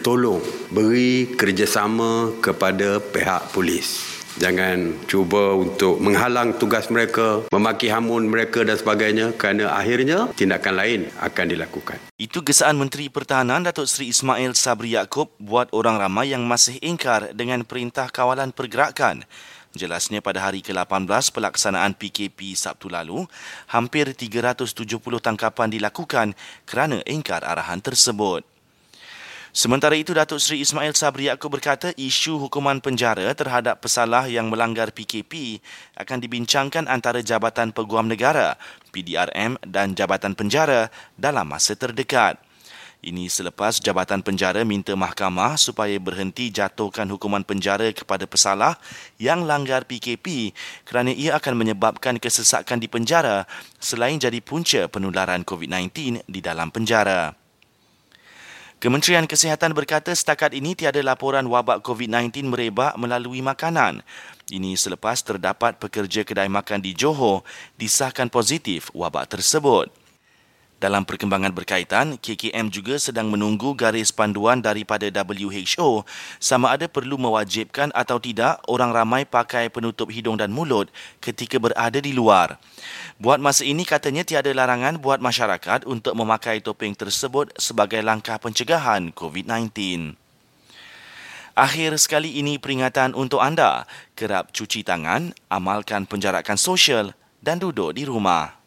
tolong beri kerjasama kepada pihak polis. Jangan cuba untuk menghalang tugas mereka, memaki hamun mereka dan sebagainya kerana akhirnya tindakan lain akan dilakukan. Itu gesaan Menteri Pertahanan Datuk Seri Ismail Sabri Yaakob buat orang ramai yang masih ingkar dengan Perintah Kawalan Pergerakan. Jelasnya pada hari ke-18 pelaksanaan PKP Sabtu lalu, hampir 370 tangkapan dilakukan kerana ingkar arahan tersebut. Sementara itu, Datuk Seri Ismail Sabri Yaakob berkata isu hukuman penjara terhadap pesalah yang melanggar PKP akan dibincangkan antara Jabatan Peguam Negara, PDRM dan Jabatan Penjara dalam masa terdekat. Ini selepas Jabatan Penjara minta mahkamah supaya berhenti jatuhkan hukuman penjara kepada pesalah yang langgar PKP kerana ia akan menyebabkan kesesakan di penjara selain jadi punca penularan COVID-19 di dalam penjara. Kementerian Kesihatan berkata setakat ini tiada laporan wabak COVID-19 merebak melalui makanan. Ini selepas terdapat pekerja kedai makan di Johor disahkan positif wabak tersebut. Dalam perkembangan berkaitan, KKM juga sedang menunggu garis panduan daripada WHO sama ada perlu mewajibkan atau tidak orang ramai pakai penutup hidung dan mulut ketika berada di luar. Buat masa ini katanya tiada larangan buat masyarakat untuk memakai topeng tersebut sebagai langkah pencegahan COVID-19. Akhir sekali ini peringatan untuk anda, kerap cuci tangan, amalkan penjarakan sosial dan duduk di rumah.